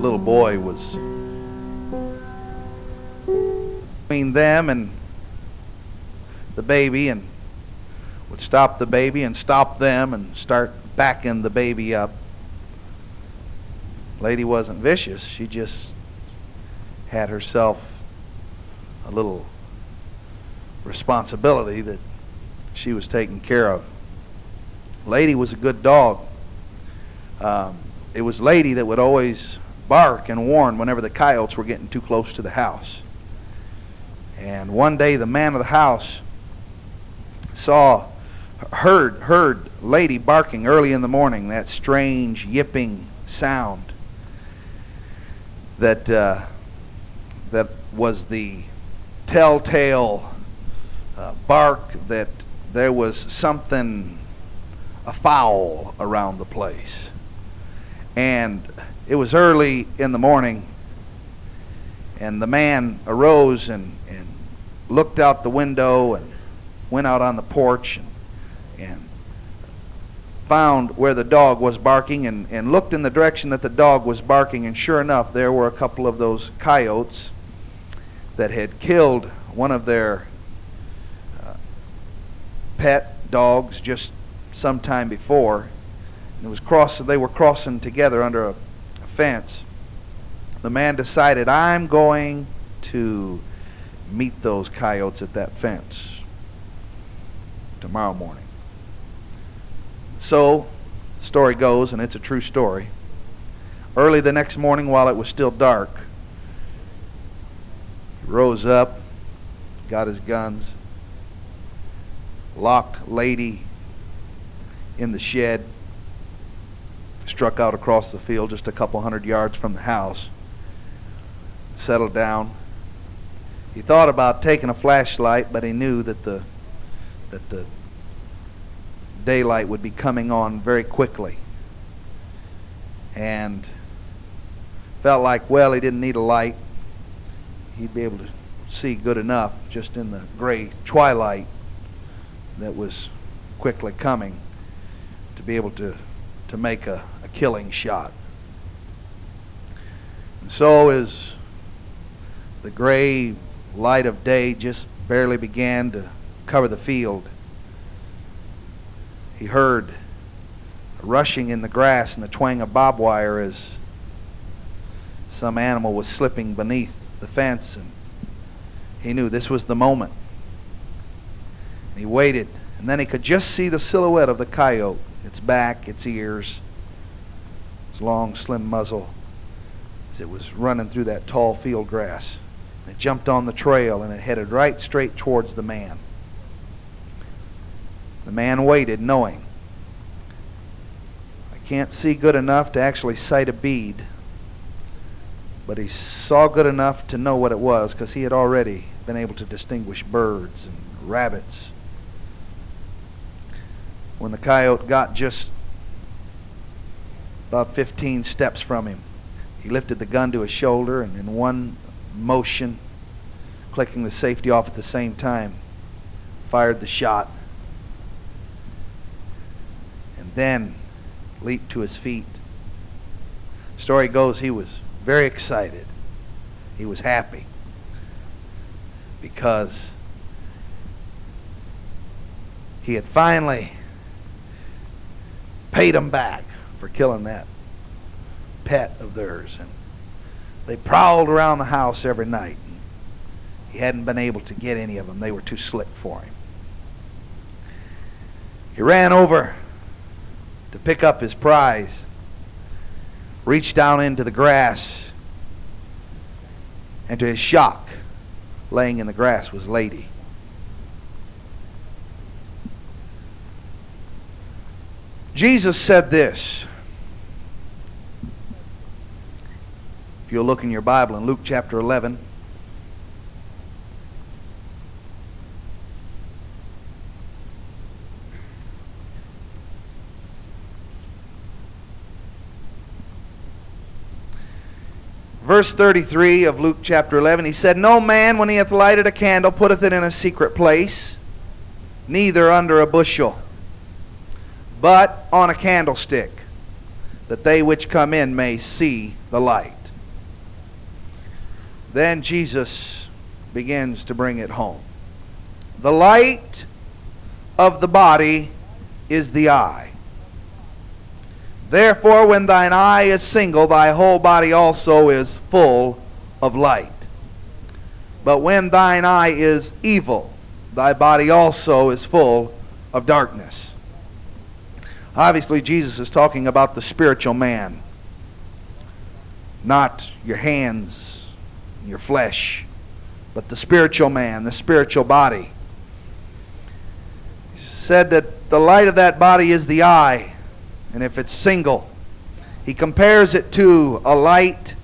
little boy was between them and the baby and would stop the baby and stop them and start backing the baby up. Lady wasn't vicious. She just had herself a little responsibility that she was taking care of. Lady was a good dog. Um, it was Lady that would always bark and warn whenever the coyotes were getting too close to the house. And one day the man of the house saw heard heard Lady barking early in the morning, that strange yipping sound that uh, that was the telltale uh, bark that there was something afoul around the place. And it was early in the morning, and the man arose and, and looked out the window and went out on the porch and, and found where the dog was barking and, and looked in the direction that the dog was barking, and sure enough, there were a couple of those coyotes that had killed one of their uh, pet dogs just some time before. And it was cross, they were crossing together under a, a fence. The man decided, I'm going to meet those coyotes at that fence tomorrow morning. So, story goes, and it's a true story. Early the next morning, while it was still dark, he rose up, got his guns, locked Lady in the shed, struck out across the field just a couple hundred yards from the house, settled down. He thought about taking a flashlight, but he knew that the that the daylight would be coming on very quickly. And felt like, well, he didn't need a light. He'd be able to see good enough just in the gray twilight that was quickly coming to be able to, to make a, a killing shot. And so as the gray light of day just barely began to cover the field, he heard a rushing in the grass and the twang of barbed wire as some animal was slipping beneath the fence and he knew this was the moment. He waited, and then he could just see the silhouette of the coyote, its back, its ears, its long, slim muzzle, as it was running through that tall field grass. It jumped on the trail and it headed right straight towards the man. The man waited, knowing, I can't see good enough to actually sight a bead, but he saw good enough to know what it was because he had already been able to distinguish birds and rabbits. When the coyote got just about 15 steps from him, he lifted the gun to his shoulder and in one motion, clicking the safety off at the same time, fired the shot then leaped to his feet. Story goes he was very excited. He was happy because he had finally paid them back for killing that pet of theirs and They prowled around the house every night. He hadn't been able to get any of them. They were too slick for him. He ran over to pick up his prize, reached down into the grass, and to his shock, laying in the grass was Lady. Jesus said this. If you'll look in your Bible in Luke chapter 11. Verse 33 of Luke chapter 11, he said, No man, when he hath lighted a candle, putteth it in a secret place, neither under a bushel but on a candlestick, that they which come in may see the light. Then Jesus begins to bring it home. The light of the body is the eye. Therefore, when thine eye is single, thy whole body also is full of light. But when thine eye is evil, thy body also is full of darkness. Obviously, Jesus is talking about the spiritual man, not your hands, your flesh, but the spiritual man, the spiritual body. He said that the light of that body is the eye, and if it's single, he compares it to a light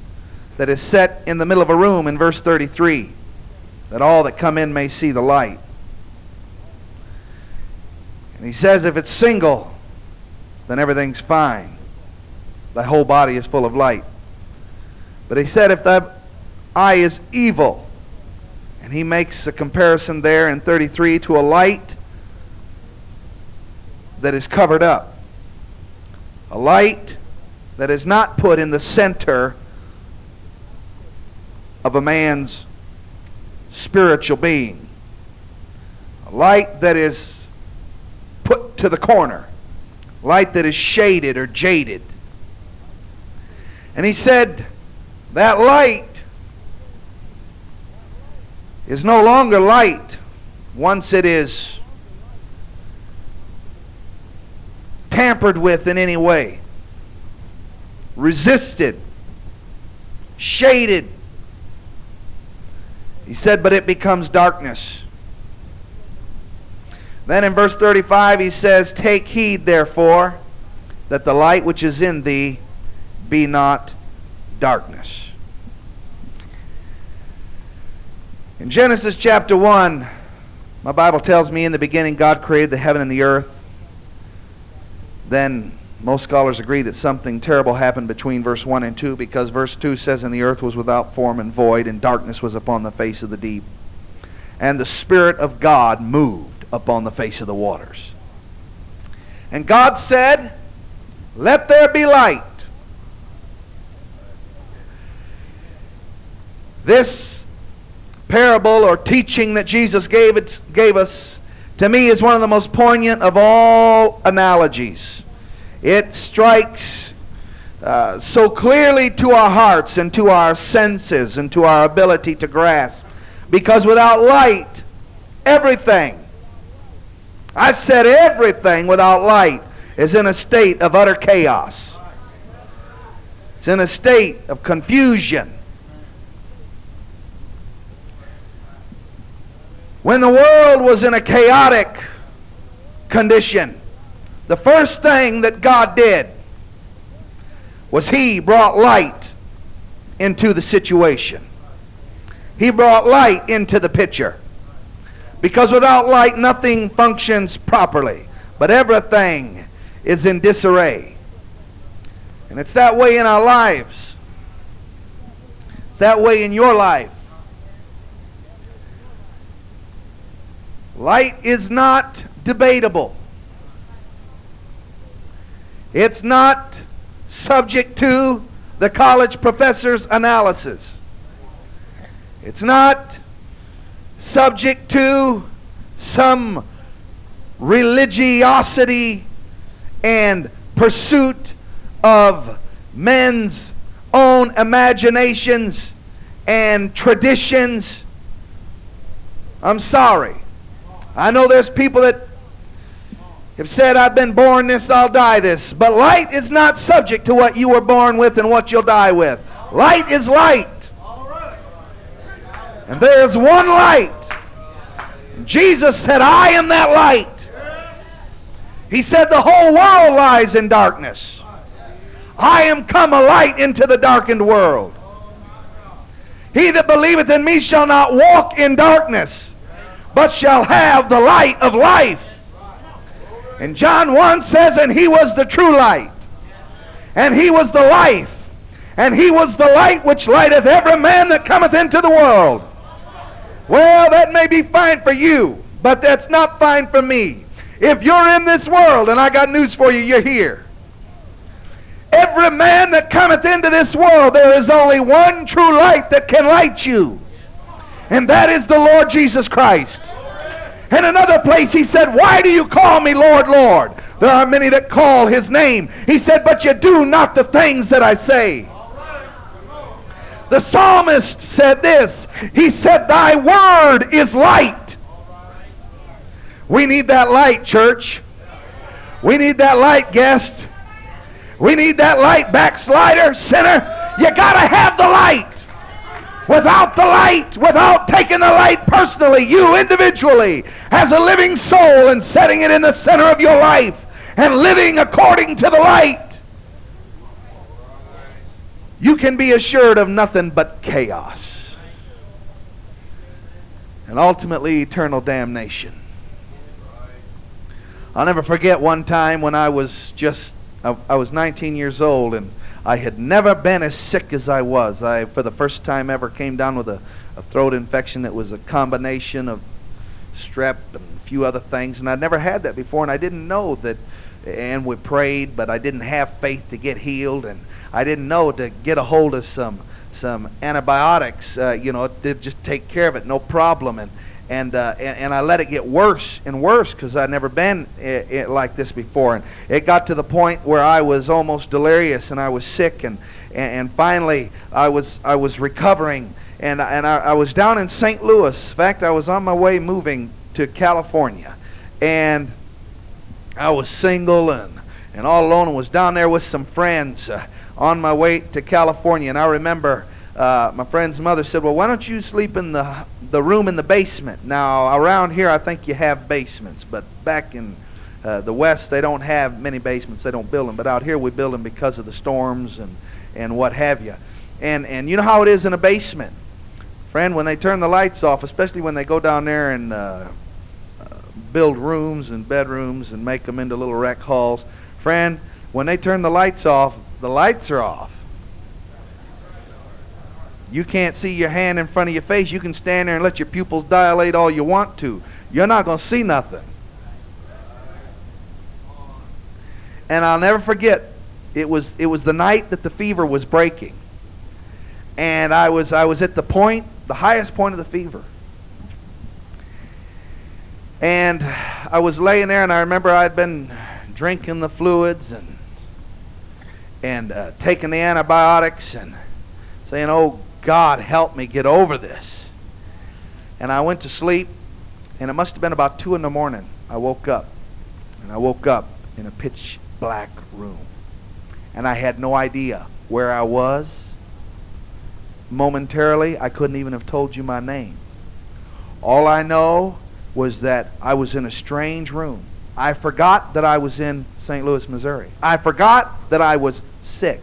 that is set in the middle of a room in verse 33, that all that come in may see the light. And he says if it's single, then everything's fine. Thy whole body is full of light. But he said, if thy eye is evil, and he makes a comparison there in 33 to a light that is covered up. A light that is not put in the center of a man's spiritual being. A light that is put to the corner light that is shaded or jaded. And he said, that light is no longer light once it is tampered with in any way, resisted, shaded. He said, but it becomes darkness. Then in verse 35 he says, Take heed therefore that the light which is in thee be not darkness. In Genesis chapter 1, my Bible tells me in the beginning God created the heaven and the earth. Then most scholars agree that something terrible happened between verse 1 and 2 because verse 2 says, And the earth was without form and void, and darkness was upon the face of the deep. And the Spirit of God moved upon the face of the waters. And God said, Let there be light. This parable or teaching that Jesus gave, it, gave us to me is one of the most poignant of all analogies. It strikes uh, so clearly to our hearts and to our senses and to our ability to grasp. Because without light, everything I said everything without light is in a state of utter chaos. It's in a state of confusion. When the world was in a chaotic condition, the first thing that God did was He brought light into the situation. He brought light into the picture. Because without light, nothing functions properly, but everything is in disarray. And it's that way in our lives, it's that way in your life. Light is not debatable. It's not subject to the college professor's analysis. It's not subject to some religiosity and pursuit of men's own imaginations and traditions. I'm sorry. I know there's people that have said, I've been born this, I'll die this. But light is not subject to what you were born with and what you'll die with. Light is light. And there is one light. Jesus said, I am that light. He said, The whole world lies in darkness. I am come a light into the darkened world. He that believeth in me shall not walk in darkness, but shall have the light of life. And John 1 says, And he was the true light, and he was the life, and he was the light which lighteth every man that cometh into the world. Well, that may be fine for you, but that's not fine for me. If you're in this world, and I got news for you, you're here. Every man that cometh into this world, there is only one true light that can light you, and that is the Lord Jesus Christ. In another place, he said, Why do you call me Lord, Lord? There are many that call his name. He said, But you do not the things that I say. The psalmist said this He said, Thy word is light. We need that light, church. We need that light, guest. We need that light, backslider, sinner. You got to have the light. Without the light, without taking the light personally, you individually, as a living soul and setting it in the center of your life and living according to the light, you can be assured of nothing but chaos and ultimately eternal damnation. I'll never forget one time when I was just I, was 19 years old and I had never been as sick as I was. I for the first time ever came down with a, a throat infection that was a combination of strep and a few other things and I'd never had that before and I didn't know that and we prayed but I didn't have faith to get healed and I didn't know to get a hold of some some antibiotics uh, you know to just take care of it no problem and and, uh, and, and I let it get worse and worse because I'd never been I- I like this before. And it got to the point where I was almost delirious and I was sick and, and, and finally I was I was recovering and and I, I was down in St. Louis. In fact, I was on my way moving to California, and I was single and and all alone and was down there with some friends uh, on my way to California. And I remember. Uh, my friend's mother said, "Well, why don't you sleep in the the room in the basement?" Now, around here, I think you have basements, but back in uh, the West, they don't have many basements. They don't build them, but out here, we build them because of the storms and and what have you. And and you know how it is in a basement, friend. When they turn the lights off, especially when they go down there and uh, build rooms and bedrooms and make them into little rec halls, friend. When they turn the lights off, the lights are off you can't see your hand in front of your face. You can stand there and let your pupils dilate all you want to. You're not going to see nothing. And I'll never forget, it was, it was the night that the fever was breaking. And I was, I was at the point, the highest point of the fever. And I was laying there, and I remember I'd been drinking the fluids and, and uh, taking the antibiotics and saying, Oh, God, help me get over this. And I went to sleep, and it must have been about 2 in the morning. I woke up, and I woke up in a pitch black room. And I had no idea where I was. Momentarily, I couldn't even have told you my name. All I know was that I was in a strange room. I forgot that I was in St. Louis, Missouri. I forgot that I was sick.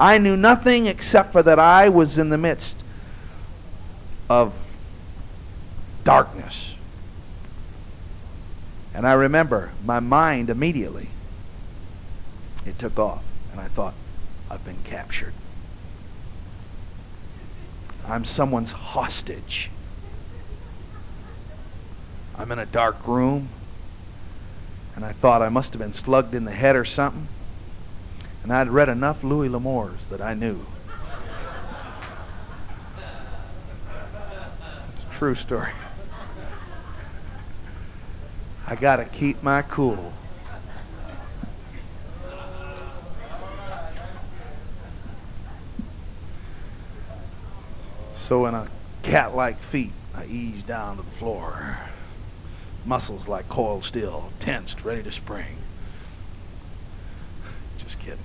I knew nothing except for that I was in the midst of darkness. And I remember my mind immediately, it took off. And I thought, I've been captured. I'm someone's hostage. I'm in a dark room. And I thought I must have been slugged in the head or something. And I'd read enough Louis L'Amours that I knew. It's a true story. I got to keep my cool. So in a cat-like feat, I eased down to the floor. Muscles like coiled steel, tensed, ready to spring. Just kidding.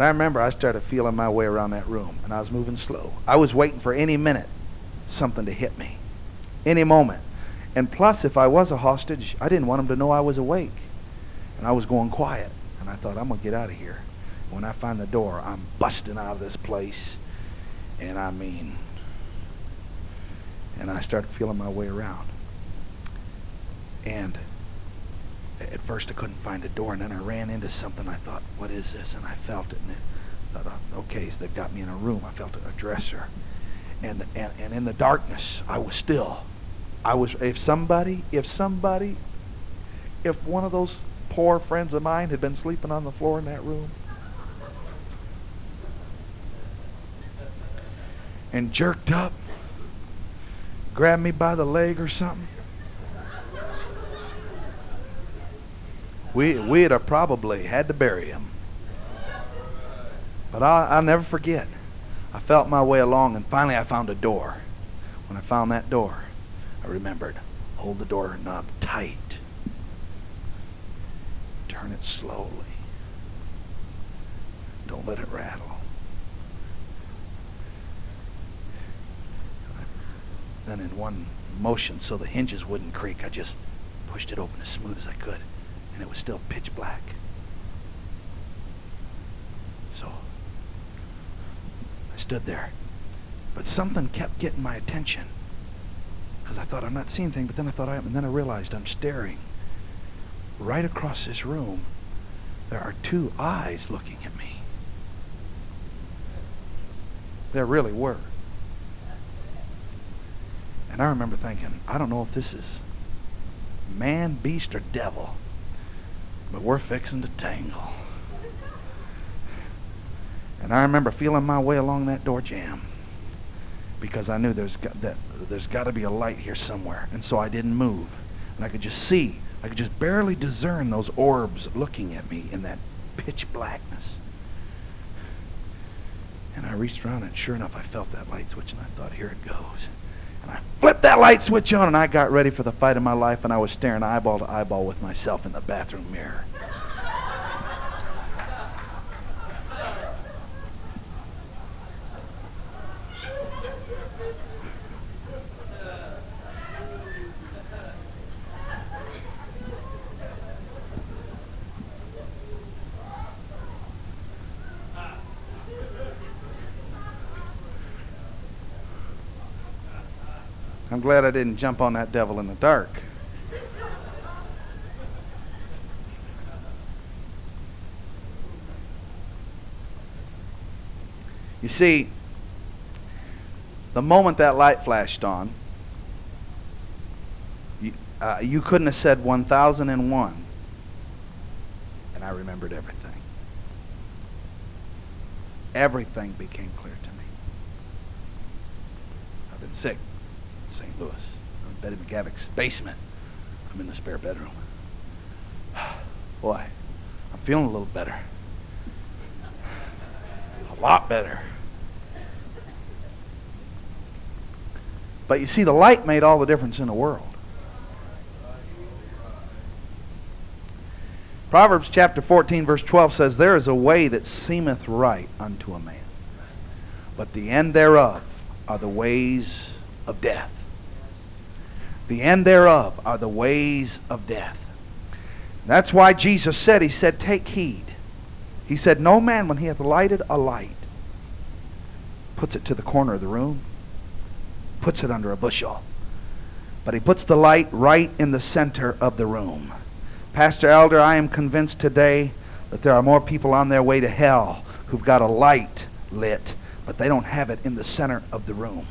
But I remember I started feeling my way around that room, and I was moving slow. I was waiting for any minute something to hit me, any moment. And plus, if I was a hostage, I didn't want them to know I was awake. And I was going quiet. And I thought, I'm going to get out of here. When I find the door, I'm busting out of this place. And I mean, and I started feeling my way around. And at first I couldn't find a door, and then I ran into something. I thought, what is this? And I felt it, and I thought, okay, so they've got me in a room. I felt a dresser. And, and, and in the darkness, I was still. I was, if somebody, if somebody, if one of those poor friends of mine had been sleeping on the floor in that room and jerked up, grabbed me by the leg or something, we, we'd have probably had to bury him. But I'll, I'll never forget. I felt my way along, and finally I found a door. When I found that door, I remembered hold the door knob tight, turn it slowly, don't let it rattle. Then, in one motion, so the hinges wouldn't creak, I just pushed it open as smooth as I could, and it was still pitch black. So, I stood there. But something kept getting my attention. Because I thought I'm not seeing anything, but then I thought I am, and then I realized I'm staring. Right across this room, there are two eyes looking at me. There really were. And I remember thinking, I don't know if this is man, beast, or devil, but we're fixing to tangle. And I remember feeling my way along that door jamb because I knew there's got, that there's got to be a light here somewhere, and so I didn't move, and I could just see, I could just barely discern those orbs looking at me in that pitch blackness. And I reached around, and sure enough, I felt that light switch, and I thought, here it goes. And I flipped that light switch on, and I got ready for the fight of my life, and I was staring eyeball to eyeball with myself in the bathroom mirror. I'm glad I didn't jump on that devil in the dark. You see, the moment that light flashed on, you, uh, you couldn't have said 1001, and I remembered everything. Everything became clear to me. I've been sick St. Louis. I'm in Betty McGavick's basement. I'm in the spare bedroom. Boy, I'm feeling a little better. A lot better. But you see, the light made all the difference in the world. Proverbs chapter 14, verse 12 says, There is a way that seemeth right unto a man, but the end thereof are the ways of death. The end thereof are the ways of death. That's why Jesus said, He said, Take heed. He said, No man, when he hath lighted a light, puts it to the corner of the room, puts it under a bushel. But he puts the light right in the center of the room. Pastor Elder, I am convinced today that there are more people on their way to hell who've got a light lit, but they don't have it in the center of the room.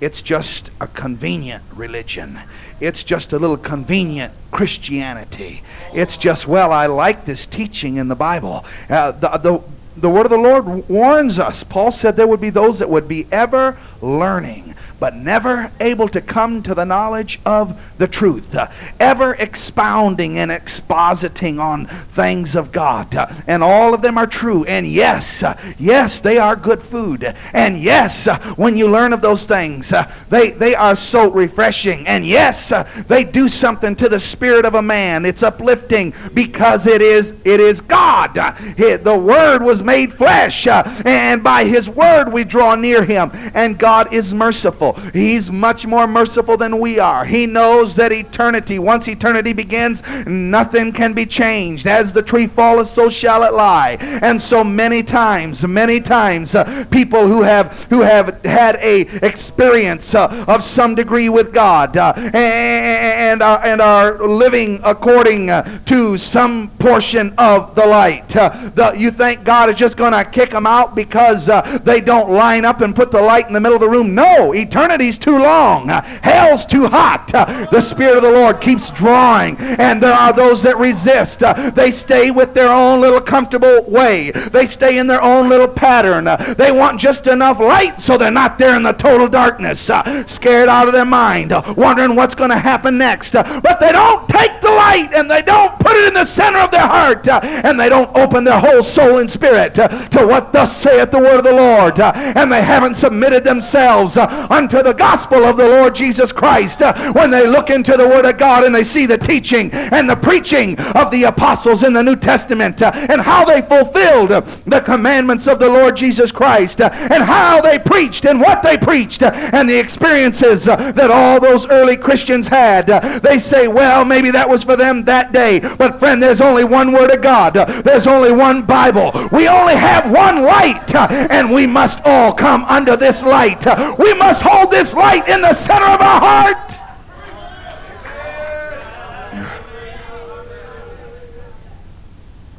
It's just a convenient religion. It's just a little convenient Christianity. It's just, well, I like this teaching in the Bible. Uh, the, the, the word of the Lord warns us. Paul said there would be those that would be ever learning, but never able to come to the knowledge of the truth, uh, ever expounding and expositing on things of God. Uh, and all of them are true. And yes, uh, yes, they are good food. And yes, when you learn of those things, they, they are so refreshing. And yes, they do something to the spirit of a man. It's uplifting because it is it is God. the word was made flesh, and by his word we draw near him. And God is merciful. He's much more merciful than we are. He knows that eternity, once eternity begins, nothing can be changed. As the tree falleth, so shall it lie. And so many times, many times, uh, people who have who have had a experience uh, of some degree with God uh, and are, and are living according uh, to some portion of the light. Uh, the, you think God is just going to kick them out because uh, they don't line up and put the light in the middle the room? No, eternity's too long. hell's too hot. the Spirit of the Lord keeps drawing, and there are those that resist. they stay with their own little comfortable way. They stay in their own little pattern. they want just enough light so they're not there in the total darkness, scared out of their mind, wondering what's going to happen next. but they don't take the light and they don't put it in the center of their heart and they don't open their whole soul and spirit to what thus saith the word of the Lord. and they haven't submitted themselves Uh, unto the gospel of the Lord Jesus Christ. Uh, when they look into the word of God and they see the teaching and the preaching of the apostles in the New Testament uh, and how they fulfilled the commandments of the Lord Jesus Christ and how they preached and what they preached and the experiences that all those early Christians had. They say, well, maybe that was for them that day. But friend, there's only one word of God. There's only one Bible. We only have one light and we must all come under this light. We must hold this light in the center of our heart.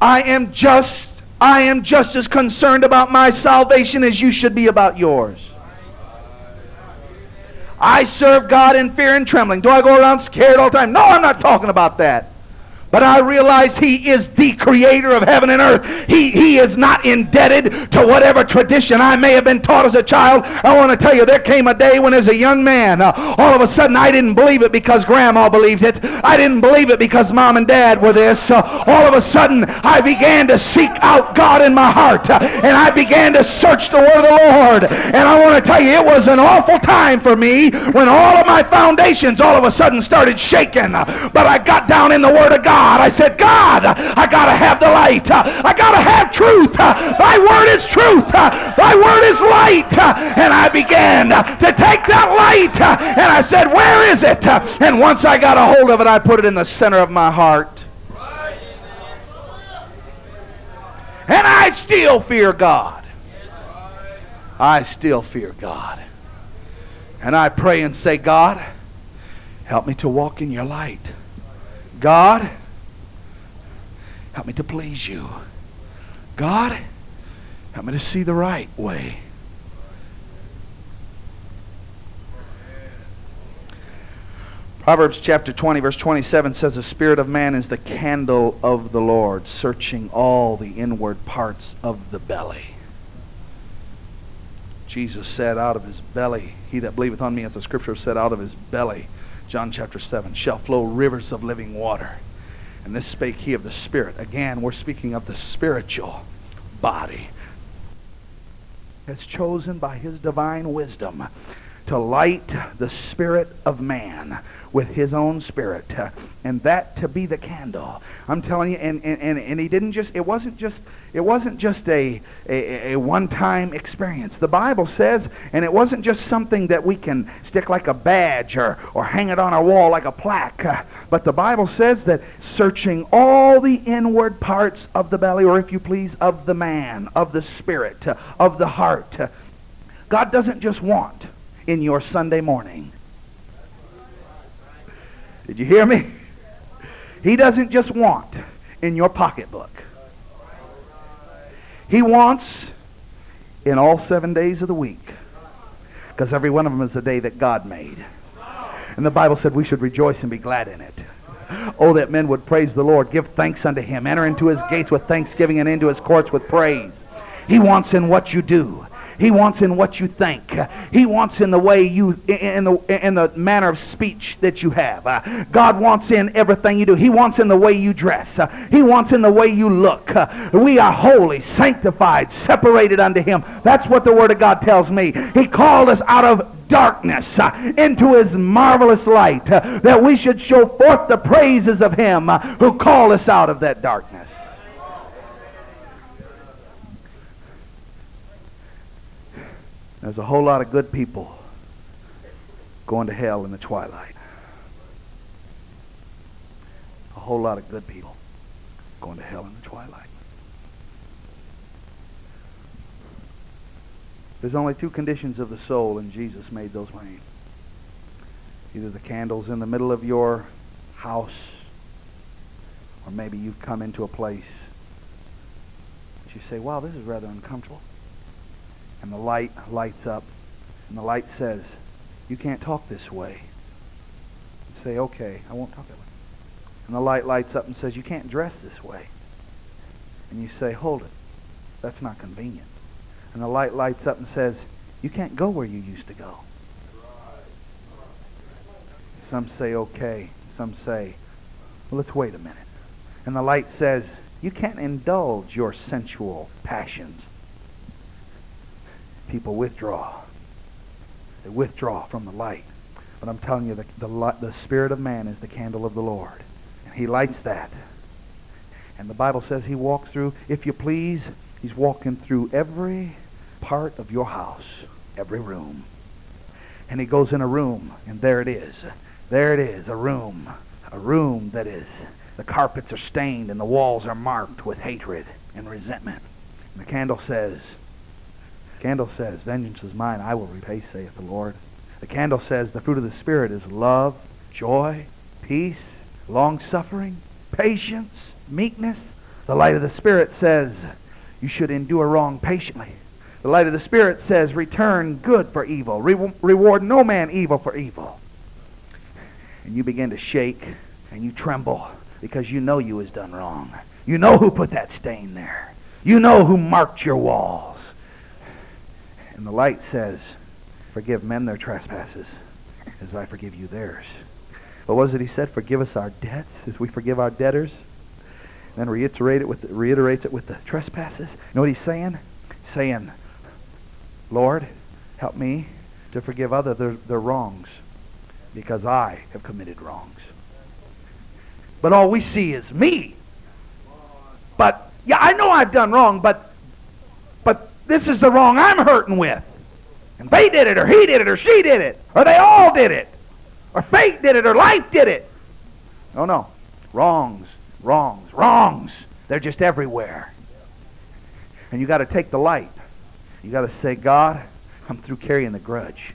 I am just I am just as concerned about my salvation as you should be about yours. I serve God in fear and trembling. Do I go around scared all the time? No, I'm not talking about that. But I realize He is the creator of heaven and earth. He, he is not indebted to whatever tradition I may have been taught as a child. I want to tell you, there came a day when, as a young man, uh, all of a sudden I didn't believe it because grandma believed it. I didn't believe it because mom and dad were this. Uh, all of a sudden, I began to seek out God in my heart. Uh, and I began to search the word of the Lord. And I want to tell you, it was an awful time for me when all of my foundations all of a sudden started shaking. But I got down in the word of God. God. I said, God, I got to have the light. I got to have truth. Thy word is truth. Thy word is light. And I began to take that light and I said, Where is it? And once I got a hold of it, I put it in the center of my heart. And I still fear God. I still fear God. And I pray and say, God, help me to walk in your light. God, Help me to please you. God, help me to see the right way. Proverbs chapter 20, verse 27 says, The spirit of man is the candle of the Lord, searching all the inward parts of the belly. Jesus said, Out of his belly, he that believeth on me, as the scripture said, out of his belly, John chapter 7, shall flow rivers of living water. And this spake he of the Spirit. Again, we're speaking of the spiritual body. That's chosen by his divine wisdom to light the spirit of man with his own spirit uh, and that to be the candle. I'm telling you and, and, and, he didn't just it wasn't just it wasn't just a, a, a one-time experience. The bible says and it wasn't just something that we can stick like a badge or, or hang it on our wall like a plaque uh, but the bible says that searching all the inward parts of the belly or if you please of the man of the spirit uh, of the heart god doesn't just want in your sunday morning did you hear me? He doesn't just want in your pocketbook. He wants in all seven days of the week. Because every one of them is a day that God made. And the Bible said we should rejoice and be glad in it. Oh, that men would praise the Lord, give thanks unto him, enter into his gates with thanksgiving and into his courts with praise. He wants in what you do. He wants in what you think. He wants in the way you, in the, in the manner of speech that you have. God wants in everything you do. He wants in the way you dress. He wants in the way you look. We are holy, sanctified, separated unto Him. That's what the Word of God tells me. He called us out of darkness into his marvelous light, that we should show forth the praises of him who called us out of that darkness. There's a whole lot of good people going to hell in the twilight. A whole lot of good people going to hell in the twilight. There's only two conditions of the soul, and Jesus made those plain. Either the candle's in the middle of your house, or maybe you've come into a place that you say, wow, this is rather uncomfortable and the light lights up, and the light says, You can't talk this way. You say, Okay, I won't talk that way. And the light lights up and says, You can't dress this way. And you say, Hold it. That's not convenient. And the light lights up and says, You can't go where you used to go. Some say, Okay. Some say, well, Let's wait a minute. And the light says, You can't indulge your sensual passions people withdraw. They withdraw from the light. But I'm telling you, the, the, the Spirit of man is the candle of the Lord. And he lights that. And the Bible says he walks through, if you please, he's walking through every part of your house, every room. And he goes in a room, and there it is. There it is, a room. A room that is, the carpets are stained and the walls are marked with hatred and resentment. And the candle says, candle says, Vengeance is mine, I will repay, saith the Lord. The candle says the fruit of the Spirit is love, joy, peace, long suffering, patience, meekness. The light of the Spirit says you should endure wrong patiently. The light of the Spirit says return good for evil, Re- reward no man evil for evil. And you begin to shake and you tremble because you know you was done wrong. You know who put that stain there. You know who marked your walls. And the light says, Forgive men their trespasses as I forgive you theirs. What was it he said? Forgive us our debts as we forgive our debtors. And then reiterate it with the, reiterates it with the trespasses. You know what he's saying? He's saying, Lord, help me to forgive other their, their wrongs because I have committed wrongs. But all we see is me. But yeah, I know I've done wrong, but but this is the wrong I'm hurting with. And they did it, or he did it, or she did it, or they all did it, or fate did it, or life did it. Oh no. Wrongs, wrongs, wrongs. They're just everywhere. And you got to take the light. You got to say, God, I'm through carrying the grudge.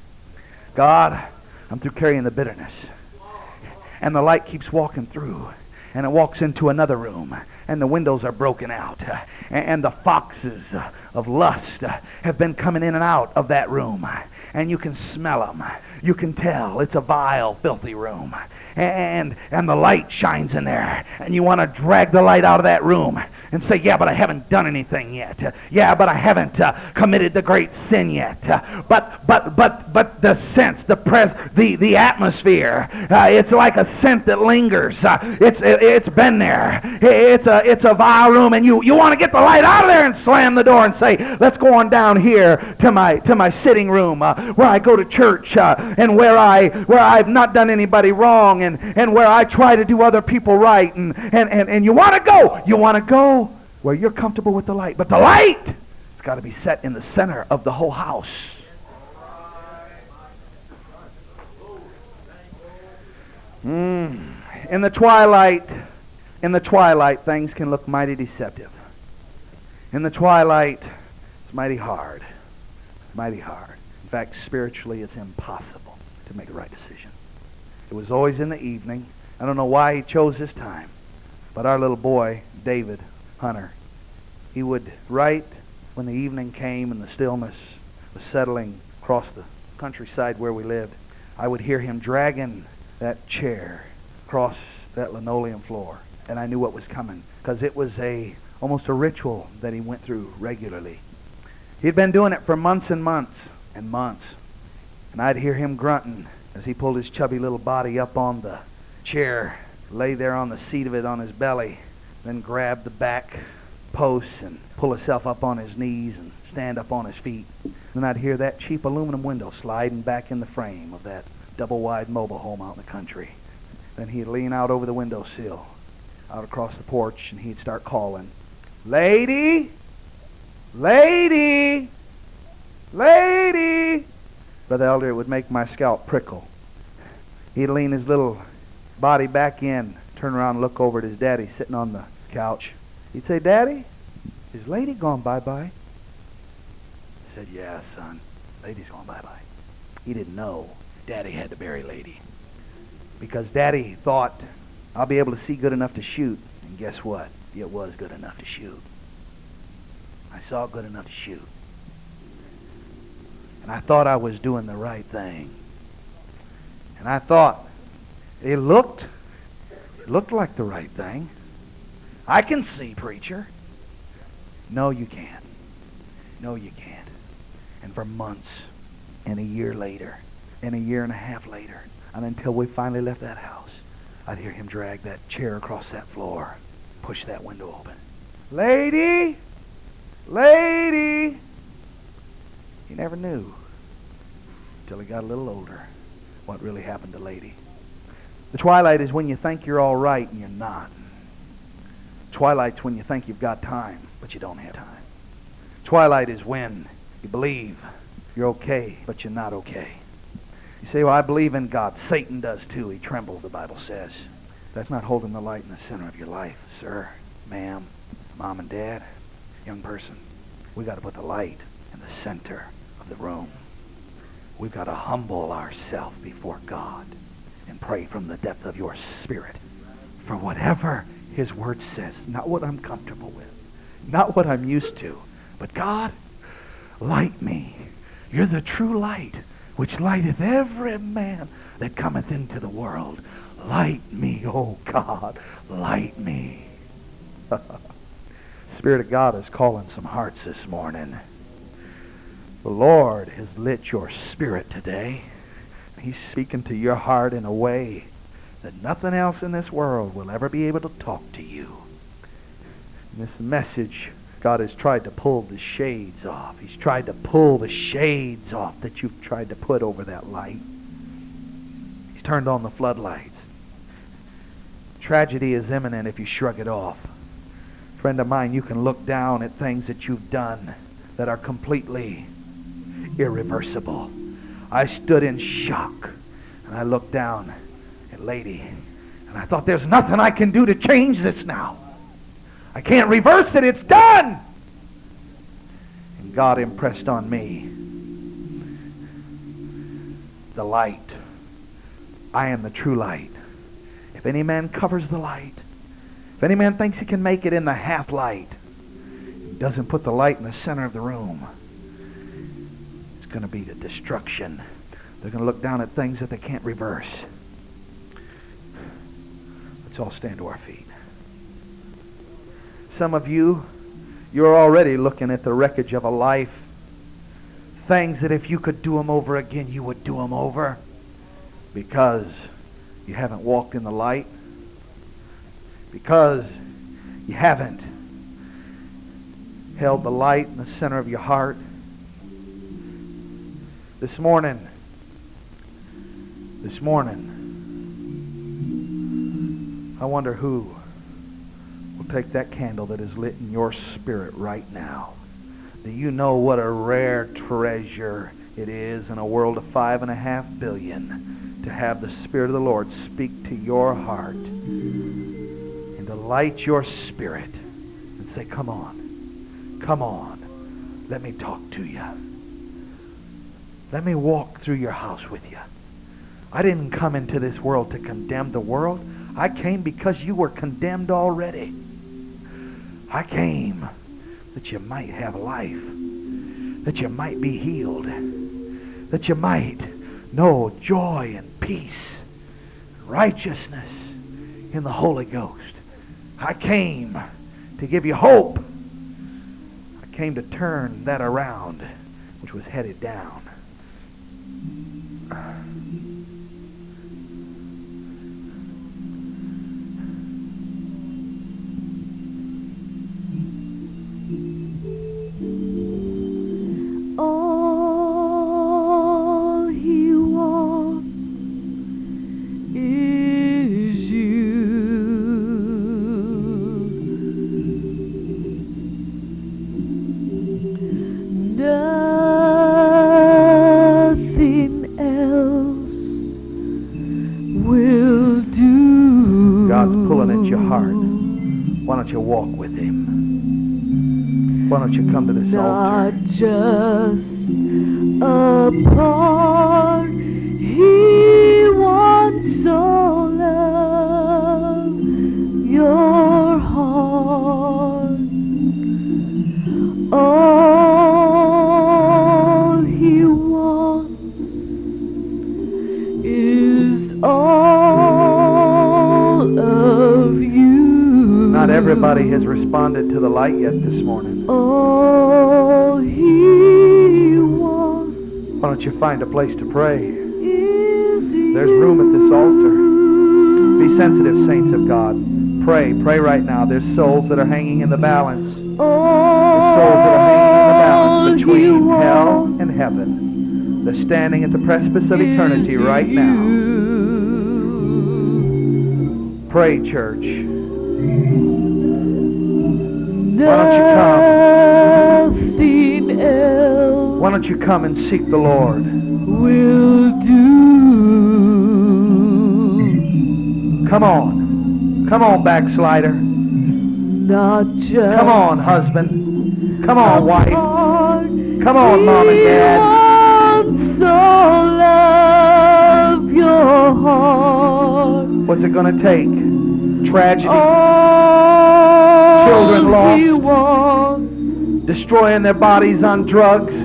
God, I'm through carrying the bitterness. And the light keeps walking through. And it walks into another room. And the windows are broken out. Uh, and the foxes uh, of lust uh, have been coming in and out of that room. And you can smell them. You can tell it's a vile, filthy room. And, and the light shines in there. And you want to drag the light out of that room and say, Yeah, but I haven't done anything yet. Yeah, but I haven't uh, committed the great sin yet. But but but but the sense, the pres, the the atmosphere, uh, it's like a scent that lingers. Uh, it's it, has been there. It's a it's a vile room, and you you want to get the light out of there and slam the door and say, Let's go on down here to my to my sitting room uh, where I go to church uh, and where I where I've not done anybody wrong and and where I try to do other people right and and and, and you want to go. You want to go where you're comfortable with the light. But the light it's got to be set in the center of the whole house. Mm. In the twilight, in the twilight, things can look mighty deceptive. In the twilight, it's mighty hard. Mighty hard. Fact, spiritually, it's impossible to make the right decision. It was always in the evening. I don't know why he chose this time. But our little boy, David, hunter. He would write when the evening came and the stillness was settling across the countryside where we lived. I would hear him dragging that chair across that linoleum floor, and I knew what was coming because it was a almost a ritual that he went through regularly. He'd been doing it for months and months and months. And I'd hear him grunting as he pulled his chubby little body up on the chair, lay there on the seat of it on his belly, then grab the back posts and pull himself up on his knees and stand up on his feet. Then I'd hear that cheap aluminum window sliding back in the frame of that double wide mobile home out in the country. Then he'd lean out over the windowsill, out across the porch, and he'd start calling, Lady! Lady! Lady! Brother Elder, it would make my scalp prickle. He'd lean his little body back in, turn around and look over at his daddy sitting on the couch. He'd say, Daddy, is Lady gone bye-bye? I said, Yeah, son. Lady's gone bye-bye. He didn't know Daddy had to bury Lady. Because Daddy thought, I'll be able to see good enough to shoot. And guess what? It was good enough to shoot. I saw good enough to shoot. And I thought I was doing the right thing. And I thought it looked it looked like the right thing. I can see, preacher. No, you can't. No, you can't. And for months and a year later and a year and a half later, and until we finally left that house, I'd hear him drag that chair across that floor, push that window open. Lady! Lady! He never knew until he got a little older what really happened to Lady. The twilight is when you think you're all right and you're not. Twilight's when you think you've got time, but you don't have time. Twilight is when you believe you're okay, but you're not okay. You say, Well, I believe in God. Satan does too. He trembles, the Bible says. That's not holding the light in the center of your life, sir, ma'am, mom and dad, young person. We got to put the light in the center of the room. We've got to humble ourselves before God and pray from the depth of your spirit for whatever his word says, not what I'm comfortable with, not what I'm used to, but God, light me. You're the true light, which lighteth every man that cometh into the world. Light me, O God, light me. Spirit of God is calling some hearts this morning. The Lord has lit your spirit today. He's speaking to your heart in a way that nothing else in this world will ever be able to talk to you. In this message, God has tried to pull the shades off. He's tried to pull the shades off that you've tried to put over that light. He's turned on the floodlights. Tragedy is imminent if you shrug it off. Friend of mine, you can look down at things that you've done that are completely irreversible. I stood in shock and I looked down at Lady and I thought, there's nothing I can do to change this now. I can't reverse it. It's done. And God impressed on me the light. I am the true light. If any man covers the light, if any man thinks he can make it in the half light, doesn't put the light in the center of the room, going to be the destruction. They're going to look down at things that they can't reverse. Let's all stand to our feet. Some of you, you're already looking at the wreckage of a life. Things that if you could do them over again, you would do them over because you haven't walked in the light, because you haven't held the light in the center of your heart this morning, this morning, I wonder who will take that candle that is lit in your spirit right now. Do you know what a rare treasure it is in a world of five and a half billion to have the Spirit of the Lord speak to your heart and to light your spirit and say, Come on, come on, let me talk to you. Let me walk through your house with you. I didn't come into this world to condemn the world. I came because you were condemned already. I came that you might have life, that you might be healed, that you might know joy and peace, righteousness in the Holy Ghost. I came to give you hope. I came to turn that around, which was headed down. Find a place to pray? There's room at this altar. Be sensitive, saints of God. Pray, pray right now. There's souls that are hanging in the balance. There's souls that are hanging in the balance between hell and heaven. They're standing at the precipice of eternity right now. Pray, church. Why don't you come? Why don't you come and seek the Lord? Will do. Come on. Come on, backslider. Not just Come on, husband. Come on, wife. Come on, mom and dad. all of your heart. What's it going to take? Tragedy, All Children lost. destroying their bodies on drugs,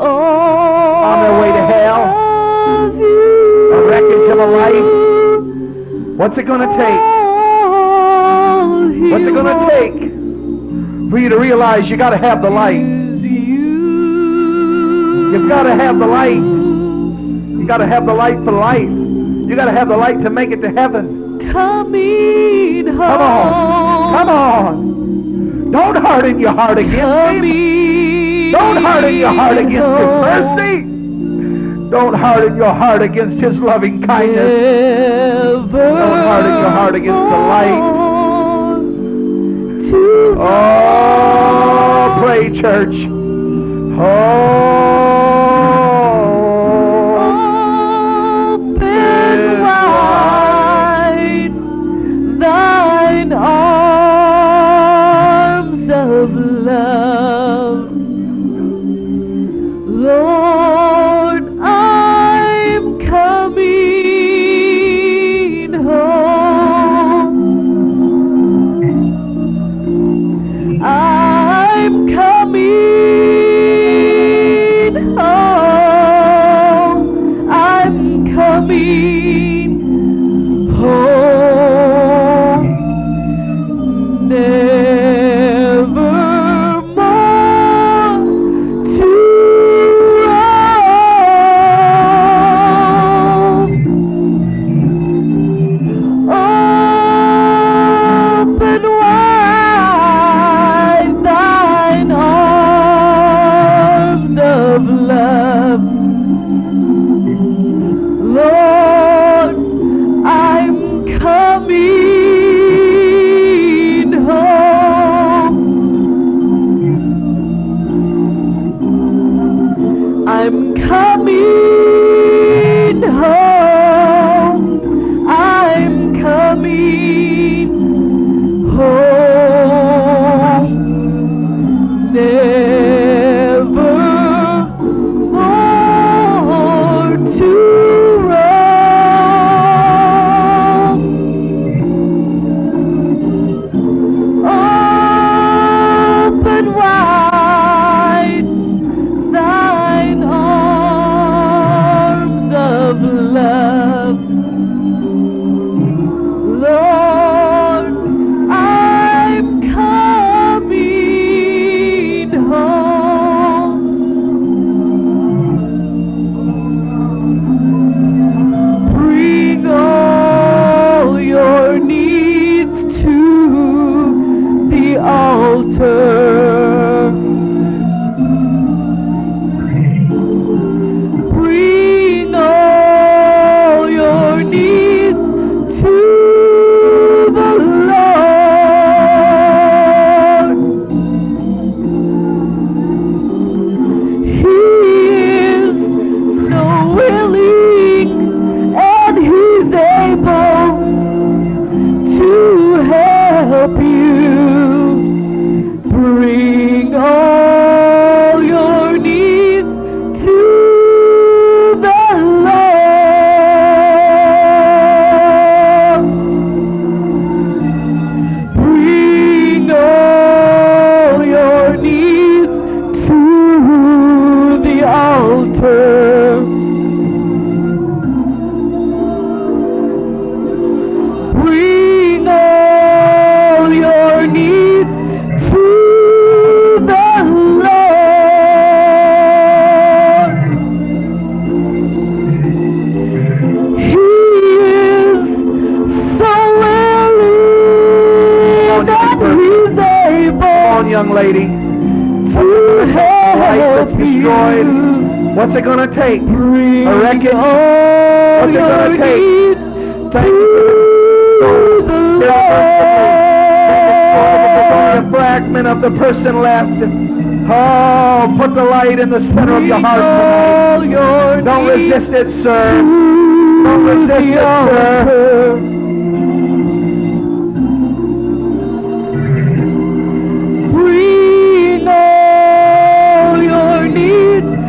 On their way to hell. a wreckage of a life. What's it going to take? What's it going to take for you to realize you got to have the light? you. You've got to have the light. You got to have the light for life. You got to have the light to make it to heaven. Coming home. Come on. Come on. Don't harden your heart against. Coming harden your heart against His mercy. Don't harden your heart against His loving kindness. Don't harden your heart against the light. Oh, pray, church. Oh, center of your heart tonight. Don't resist it, sir. Don't resist it, sir. We know your needs